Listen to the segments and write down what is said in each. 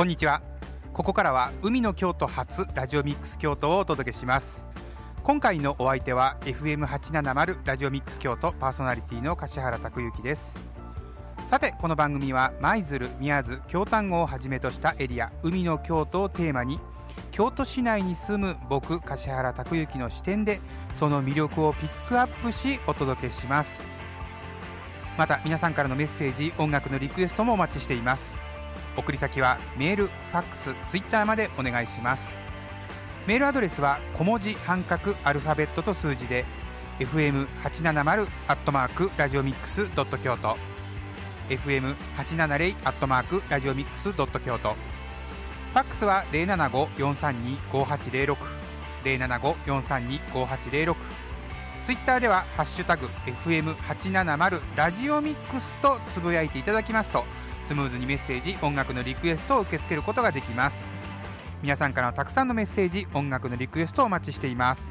こんにちは。ここからは海の京都初ラジオミックス京都をお届けします。今回のお相手は FM870 ラジオミックス京都パーソナリティの柏原拓之です。さてこの番組は舞鶴宮津京丹後をはじめとしたエリア海の京都をテーマに京都市内に住む僕柏原拓之の視点でその魅力をピックアップしお届けします。また皆さんからのメッセージ音楽のリクエストもお待ちしています。送り先はメール、ファックス、ツイッターまでお願いします。メールアドレスは小文字半角アルファベットと数字で fm870 アットマークラジオミックスドット京都。fm870 アットマークラジオミックスドット京都。ファックスは075-432-5806 075-432-5806ツイッターでは「ハッシュタグ #FM870 ラジオミックス」とつぶやいていただきますとスムーズにメッセージ音楽のリクエストを受け付けることができます。皆さんからのたくさんのメッセージ音楽のリクエストをお待ちしています。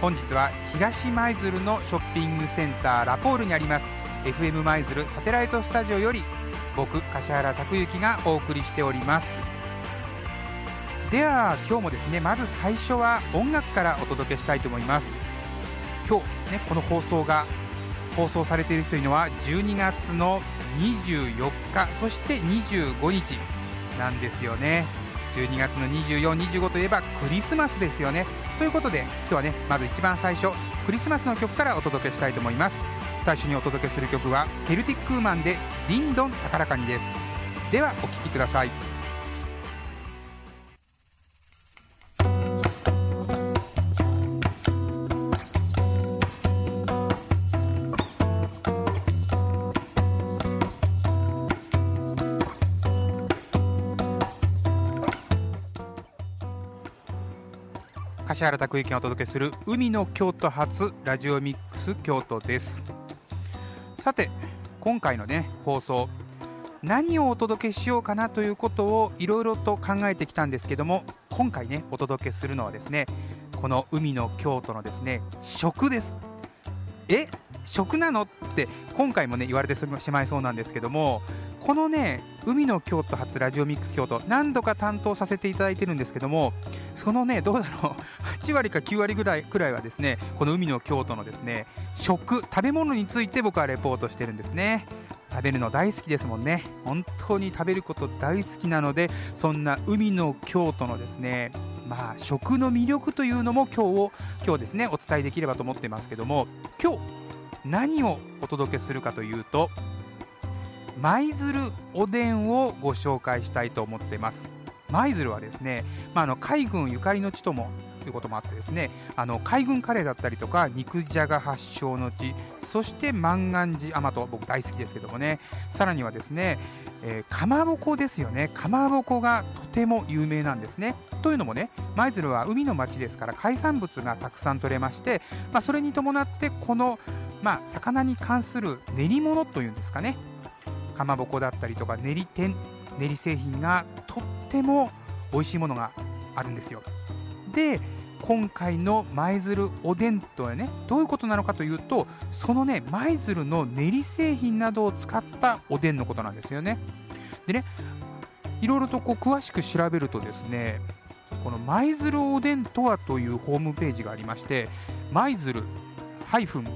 本日は東舞鶴のショッピングセンターラポールにあります FM 舞鶴サテライトスタジオより僕柏原拓之がお送りしております。では今日もですねまず最初は音楽からお届けしたいと思います。今日ねこの放送が放送されているというのは12月の24日そして25日なんですよね。12月の24、25といえばクリスマスですよね。ということで今日はねまず一番最初クリスマスの曲からお届けしたいと思います。最初にお届けする曲はケルティックウーマンで「リンドン高らかに」です。ではお聴きください。柏原拓之がお届けする海の京都発ラジオミックス京都です。さて今回のね放送何をお届けしようかなということをいろいろと考えてきたんですけども今回ねお届けするのはですねこの海の京都のですね食です。え？食なの？って今回もね言われてしまいそうなんですけどもこのね海の京都初ラジオミックス京都何度か担当させていただいてるんですけどもそのねどうだろう8割か9割ぐらいくらいはですねこの海の京都のですね食食べ物について僕はレポートしてるんですね。食べるの大好きですもんね。本当に食べること大好きなのでそんな海の京都のですねまあ食の魅力というのも今日を今日ですねお伝えできればと思ってますけども今日何をお届けするかというと舞鶴おでんをご紹介したいと思ってます。舞鶴はですね、まあ、あの海軍ゆかりの地ともということもあってですねあの海軍カレーだったりとか肉じゃが発祥の地そして万願寺甘と僕大好きですけどもねさらにはですね、えー、かまぼこですよね。かまぼこがとても有名なんですね。というのもね舞鶴は海の町ですから海産物がたくさん取れまして、まあ、それに伴ってこの、まあ、魚に関する練り物というんですかねかまぼこだったりとか練り天練り製品がとっても美味しいものがあるんですよ。で今回の舞鶴おでんとはねどういうことなのかというとそのね舞鶴の練り製品などを使ったおでんのことなんですよね。でねいろいろとこう詳しく調べるとですねこの舞鶴おでんとはというホームページがありまして舞鶴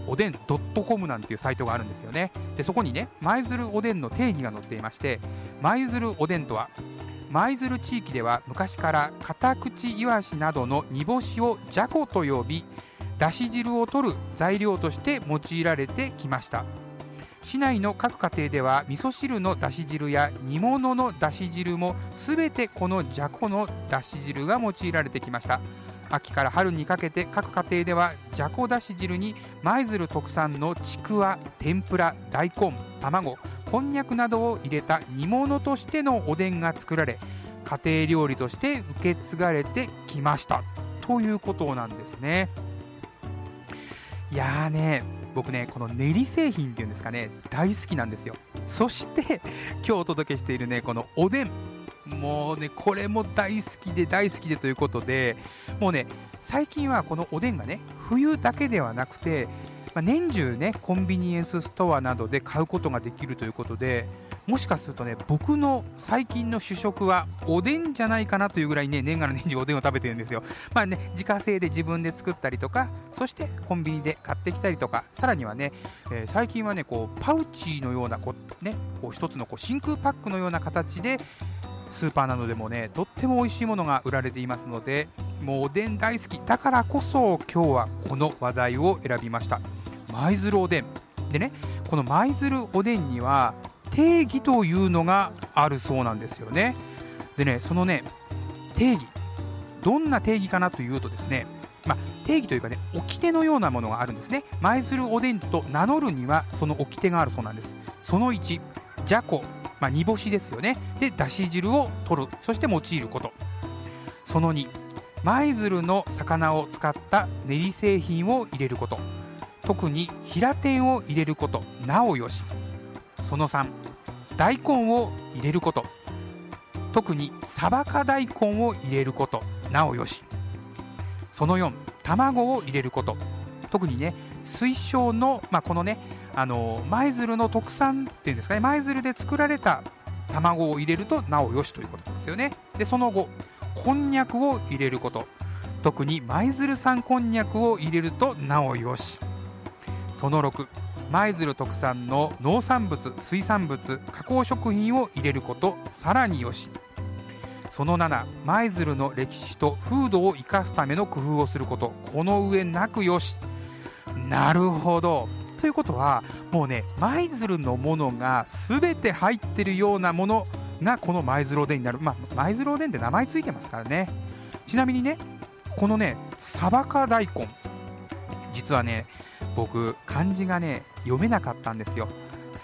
おでん .com なんていうサイトがあるんですよね。でそこにね舞鶴おでんの定義が載っていまして舞鶴おでんとは舞鶴地域では昔からカタクチイワシなどの煮干しをじゃこと呼びだし汁を取る材料として用いられてきました。市内の各家庭では味噌汁のだし汁や煮物のだし汁もすべてこのじゃこのだし汁が用いられてきました。秋から春にかけて各家庭ではじゃこだし汁に舞鶴特産のちくわ天ぷら大根卵こんにゃくなどを入れた煮物としてのおでんが作られ家庭料理として受け継がれてきました。ということなんですね。いやーね僕ねこの練り製品っていうんですかね大好きなんですよ。そして 今日お届けしているねこのおでん。もうねこれも大好きで大好きでということでもうね最近はこのおでんがね冬だけではなくて、まあ、年中ねコンビニエンスストアなどで買うことができるということでもしかするとね僕の最近の主食はおでんじゃないかなというぐらいね年がら年中おでんを食べてるんですよ。まあね自家製で自分で作ったりとかそしてコンビニで買ってきたりとかさらにはね、えー、最近はねこうパウチのようなこうねこう一つのこう真空パックのような形でスーパーなどでもねとっても美味しいものが売られていますのでもうおでん大好き。だからこそ今日はこの話題を選びました。舞鶴おでん。でねこの舞鶴おでんには定義というのがあるそうなんですよね。でねそのね定義。どんな定義かなというとですねまあ、定義というかね掟のようなものがあるんですね。舞鶴おでんと名乗るにはその掟があるそうなんです。その1じゃこ。まあ、煮干しですよね。でだし汁を取る。そして用いること。その2舞鶴の魚を使った練り製品を入れること。特に平天を入れること。なおよし。その3大根を入れること。特にサバカ大根を入れること。なおよし。その4卵を入れること。特にね水晶の、まあ、このね舞鶴の特産っていうんですかね。舞鶴で作られた卵を入れるとなおよしということですよね。でその後こんにゃくを入れること。特に舞鶴産こんにゃくを入れるとなおよし。その6舞鶴特産の農産物水産物加工食品を入れることさらによし。その7舞鶴の歴史と風土を生かすための工夫をすることこの上なくよし。なるほど。ということはもうね舞鶴のものが全て入ってるようなものがこの舞鶴おでんになる。まあ舞鶴おでんって名前ついてますからね。ちなみにねこのねサバカ大根。実はね僕漢字がね読めなかったんですよ。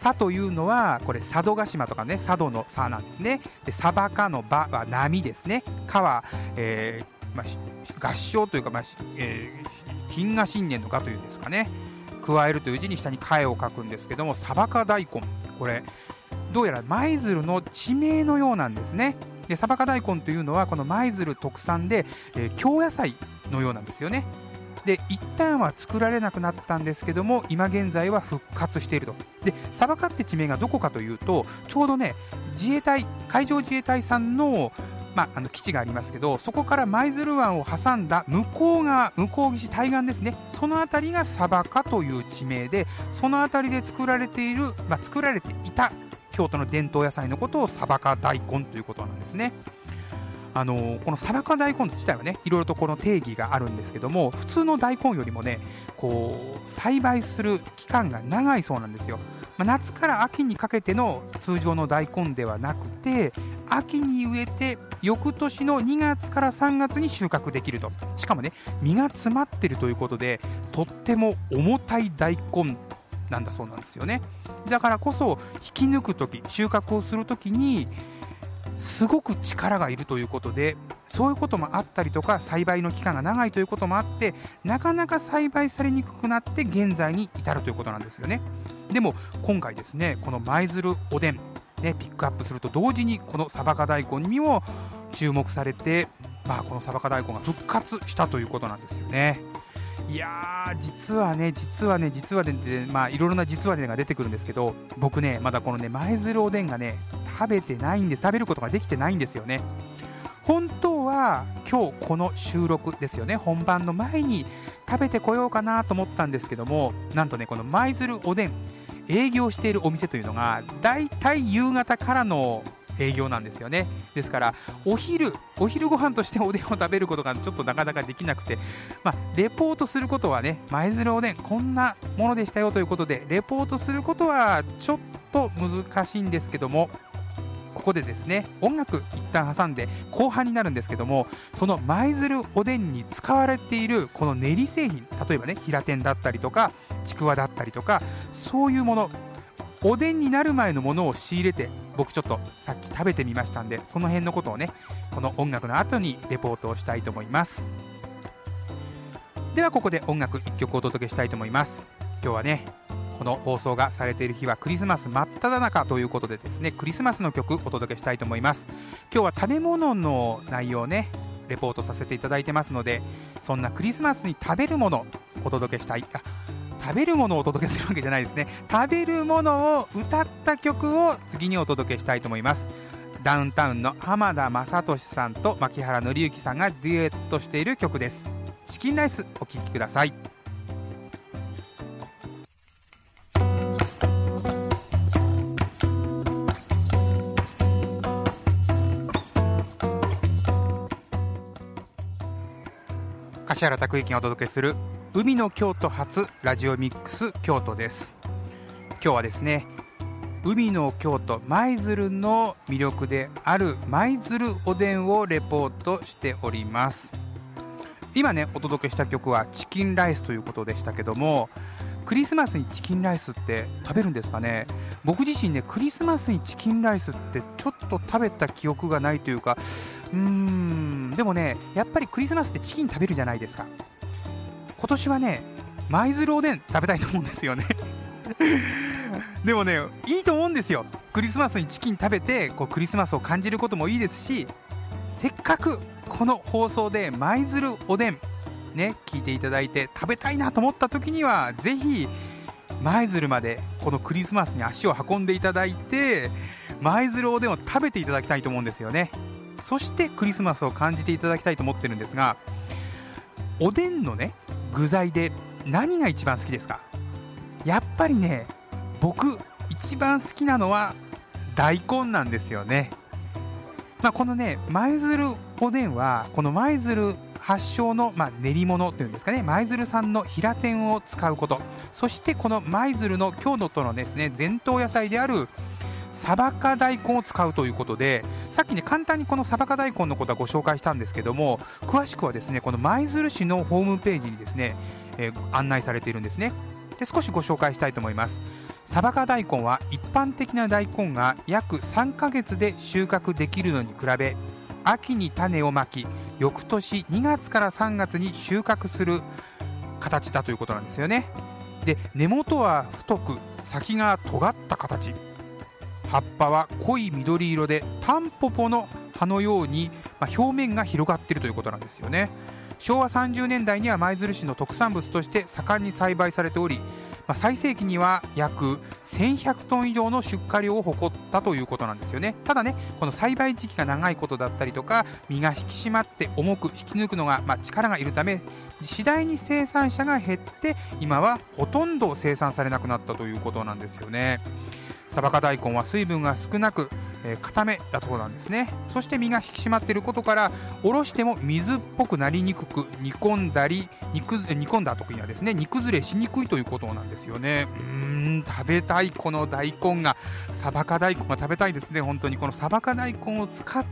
佐というのはこれ佐渡島とかね佐渡の佐なんですね。でサバカの場は波ですね。かは、えーまあ、合唱というか、まあえー、金河新年の賀というんですかね。加えるという字に下に「え」を書くんですけどもサバカ大根。これどうやら舞鶴の地名のようなんですね。でサバカ大根というのはこの舞鶴特産で、えー、京野菜のようなんですよね。で一旦は作られなくなったんですけども今現在は復活しているとでサバカって地名がどこかというとちょうどね自衛隊海上自衛隊さんのまあ、の基地がありますけどそこから舞鶴湾を挟んだ向こう側向こう岸対岸ですねその辺りがサバカという地名でその辺りで作られている、ま、作られていた京都の伝統野菜のことをサバカ大根ということなんですね。あのこのサバカ大根自体はねいろいろとこの定義があるんですけども普通の大根よりもねこう栽培する期間が長いそうなんですよ、まあ、夏から秋にかけての通常の大根ではなくて秋に植えて翌年の2月から3月に収穫できると。しかもね実が詰まってるということでとっても重たい大根なんだそうなんですよね。だからこそ引き抜く時収穫をする時にすごく力がいるということでそういうこともあったりとか栽培の期間が長いということもあってなかなか栽培されにくくなって現在に至るということなんですよねでも今回ですねこの舞鶴おでんね、ピックアップすると同時にこのサバカ大根にも注目されて、まあ、このサバカ大根が復活したということなんですよね。いやー、実はね、実はね、実はね、まあ、いろいろな実はねが出てくるんですけど、僕ね、まだこのね、舞鶴おでんがね、食べてないんです、食べることができてないんですよね。本当は今日この収録ですよね、本番の前に食べてこようかなと思ったんですけども、なんとね、この舞鶴おでん、営業しているお店というのが、だいたい夕方からの営業なんですよね。ですからお昼お昼ご飯として おでんを食べることがちょっとなかなかできなくて、まあ、レポートすることはね舞鶴おでんこんなものでしたよということでレポートすることはちょっと難しいんですけどもここでですね音楽一旦挟んで後半になるんですけどもその舞鶴おでんに使われているこの練り製品例えばね平天だったりとかちくわだったりとかそういうものおでんになる前のものを仕入れて僕ちょっとさっき食べてみましたんでその辺のことをねこの音楽の後にレポートをしたいと思います。ではここで音楽1曲お届けしたいと思います。今日はねこの放送がされている日はクリスマス真っ只中ということでですねクリスマスの曲お届けしたいと思います。今日は食べ物の内容をねレポートさせていただいてますのでそんなクリスマスに食べるものお届けしたい。あ食べるものをお届けするわけじゃないですね。食べるものを歌った曲を次にお届けしたいと思います。ダウンタウンの浜田雅俊さんと牧原紀之さんがデュエットしている曲です。チキンライスお聴きください。柏原拓之がお届けする海の京都発ラジオミックス京都です。今日はですね海の京都舞鶴の魅力である舞鶴おでんをレポートしております。今ねお届けした曲はチキンライスということでしたけどもクリスマスにチキンライスって食べるんですかね？僕自身ねクリスマスにチキンライスってちょっと食べた記憶がないというかうーんでもねやっぱりクリスマスってチキン食べるじゃないですか。今年はね舞鶴おでん食べたいと思うんですよね。でもねいいと思うんですよ。クリスマスにチキン食べてこうクリスマスを感じることもいいですしせっかくこの放送で舞鶴おでんね聞いていただいて食べたいなと思った時にはぜひ舞鶴までこのクリスマスに足を運んでいただいて舞鶴おでんを食べていただきたいと思うんですよね。そしてクリスマスを感じていただきたいと思ってるんですがおでんのね具材で何が一番好きですか？やっぱりね僕一番好きなのは大根なんですよね。まあ、このね舞鶴おでんはこの舞鶴発祥の、まあ、練り物というんですかね。舞鶴産の平天を使うこと。そしてこの舞鶴の郷土とのですね伝統野菜であるサバカ大根を使うということでさっきね簡単にこのサバカ大根のことはご紹介したんですけども詳しくはですねこの舞鶴市のホームページにですね、えー案内されているんですね。で少しご紹介したいと思います。サバカ大根は一般的な大根が約3ヶ月で収穫できるのに比べ秋に種をまき翌年2月から3月に収穫する形だということなんですよね。で根元は太く先が尖った形。葉っぱは濃い緑色でタンポポの葉のように、まあ表面が広がっているということなんですよね。昭和30年代には舞鶴市の特産物として盛んに栽培されており、まあ最盛期には約1100トン以上の出荷量を誇ったということなんですよね。ただねこの栽培時期が長いことだったりとか実が引き締まって重く引き抜くのが、まあ力がいるため次第に生産者が減って今はほとんど生産されなくなったということなんですよね。サバカ大根は水分が少なく、えー固めだところなんですね。そして身が引き締まっていることからおろしても水っぽくなりにくく煮込んだり煮煮込んだ時にはですね煮崩れしにくいということなんですよね。うーん食べたいこの大根がサバカ大根が食べたいですね本当に。このサバカ大根を使っ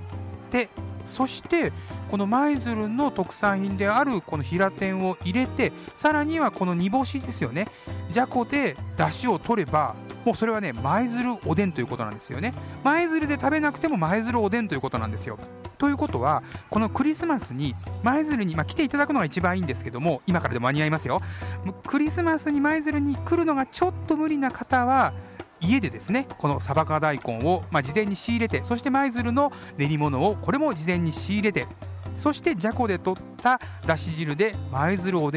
てそしてこの舞鶴の特産品であるこの平天を入れてさらにはこの煮干しですよね。じゃこで出汁を取ればもうそれはね舞鶴おでんということなんですよね。舞鶴で食べなくても舞鶴おでんということなんですよ。ということはこのクリスマスに舞鶴に、まあ、来ていただくのが一番いいんですけども今からでも間に合いますよ。クリスマスに舞鶴に来るのがちょっと無理な方は家でですねこのサバカ大根を、まあ、事前に仕入れてそして舞鶴の練り物をこれも事前に仕入れてそしてじゃこで取っただし汁で舞鶴おでん